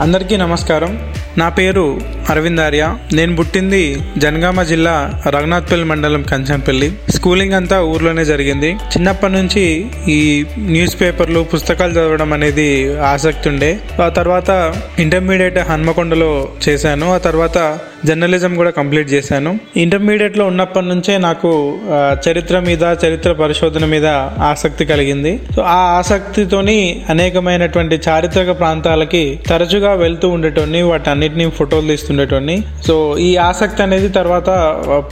అందరికీ నమస్కారం. నా పేరు అరవింద్ ఆర్య నేను పుట్టింది జనగామ జిల్లా రఘునాథ్పల్లి మండలం కంచంపల్లి. స్కూలింగ్ అంతా ఊర్లోనే జరిగింది. చిన్నప్పటి నుంచి ఈ న్యూస్ పేపర్లు పుస్తకాలు చదవడం అనేది ఆసక్తి ఉండే. ఆ తర్వాత ఇంటర్మీడియట్ హన్మకొండలో చేశాను. ఆ తర్వాత జర్నలిజం కూడా కంప్లీట్ చేశాను. ఇంటర్మీడియట్లో ఉన్నప్పటి నుంచే నాకు చరిత్ర మీద చరిత్ర పరిశోధన మీద ఆసక్తి కలిగింది. సో ఆ ఆసక్తితోని అనేకమైనటువంటి చారిత్రక ప్రాంతాలకి తరచుగా వెళ్తూ ఉండేటోని వాటి ఫోటోలు ఫోటోలు ఉండేటోడిని. సో ఈ ఆసక్తి అనేది తర్వాత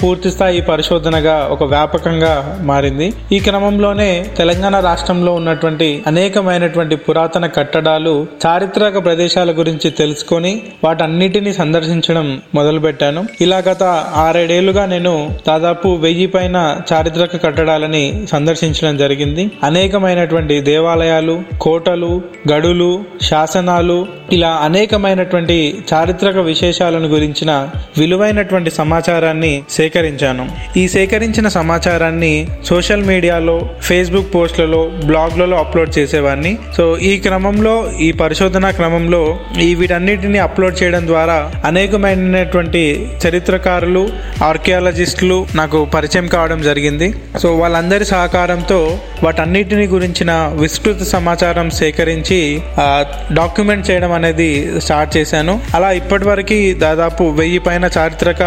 పూర్తి స్థాయి పరిశోధనగా ఒక వ్యాపకంగా మారింది. ఈ క్రమంలోనే తెలంగాణ రాష్ట్రంలో ఉన్నటువంటి అనేకమైనటువంటి పురాతన కట్టడాలు చారిత్రక ప్రదేశాల గురించి తెలుసుకొని వాటన్నిటిని సందర్శించడం మొదలుపెట్టాను. ఇలా గత ఆరేడేళ్ళుగా నేను దాదాపు వెయ్యి పైన చారిత్రక కట్టడాలని సందర్శించడం జరిగింది. అనేకమైనటువంటి దేవాలయాలు కోటలు గడులు శాసనాలు ఇలా అనేకమైనటువంటి చారిత్రక విశేషాలను గురించిన విలువైనటువంటి సమాచారాన్ని సేకరించాను. ఈ సేకరించిన సమాచారాన్ని సోషల్ మీడియాలో ఫేస్బుక్ పోస్ట్లలో బ్లాగ్లలో అప్లోడ్ చేసేవాడిని సో ఈ క్రమంలో ఈ పరిశోధన క్రమంలో ఈ వీటన్నిటిని అప్లోడ్ చేయడం ద్వారా అనేకమైనటువంటి చరిత్రకారులు ఆర్కియాలజిస్టులు నాకు పరిచయం కావడం జరిగింది. సో వాళ్ళందరి సహకారంతో వాటన్నిటిని గురించిన విస్తృత సమాచారం సేకరించి డాక్యుమెంట్ చేయడం అనేది స్టార్ట్ చేశాను. అలా ఇప్పటివరకు దాదాపు వెయ్యి పైన చారిత్రక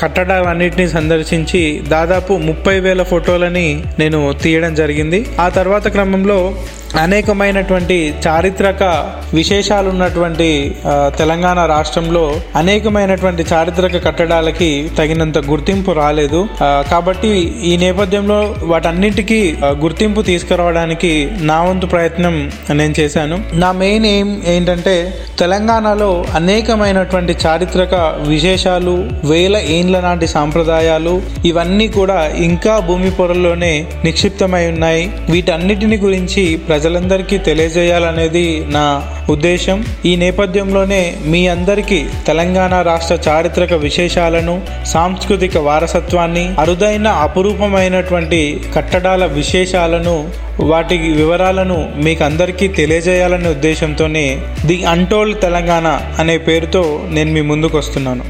కట్టడాలన్నింటినీ సందర్శించి దాదాపు ముప్పై వేల ఫోటోలని నేను తీయడం జరిగింది. ఆ తర్వాత క్రమంలో అనేకమైనటువంటి చారిత్రక విశేషాలు ఉన్నటువంటి తెలంగాణ రాష్ట్రంలో అనేకమైనటువంటి చారిత్రక కట్టడాలకి తగినంత గుర్తింపు రాలేదు. కాబట్టి ఈ నేపథ్యంలో వాటన్నిటికీ గుర్తింపు తీసుకురావడానికి నా వంతు ప్రయత్నం నేను చేశాను. నా మెయిన్ ఎయిమ్ ఏంటంటే తెలంగాణలో అనేకమైనటువంటి చారిత్రక విశేషాలు వేల ఏండ్ల నాటి సాంప్రదాయాలు ఇవన్నీ కూడా ఇంకా భూమి పొరల్లోనే నిక్షిప్తమై ఉన్నాయి. వీటన్నిటిని గురించి ప్రజ ప్రజలందరికీ తెలియజేయాలనేది నా ఉద్దేశం. ఈ నేపథ్యంలోనే మీ అందరికీ తెలంగాణ రాష్ట్ర చారిత్రక విశేషాలను సాంస్కృతిక వారసత్వాన్ని అరుదైన అపురూపమైనటువంటి కట్టడాల విశేషాలను వాటి వివరాలను మీకు అందరికీ తెలియజేయాలనే ఉద్దేశంతోనే ది అంటోల్డ్ తెలంగాణ అనే పేరుతో నేను మీ ముందుకు వస్తున్నాను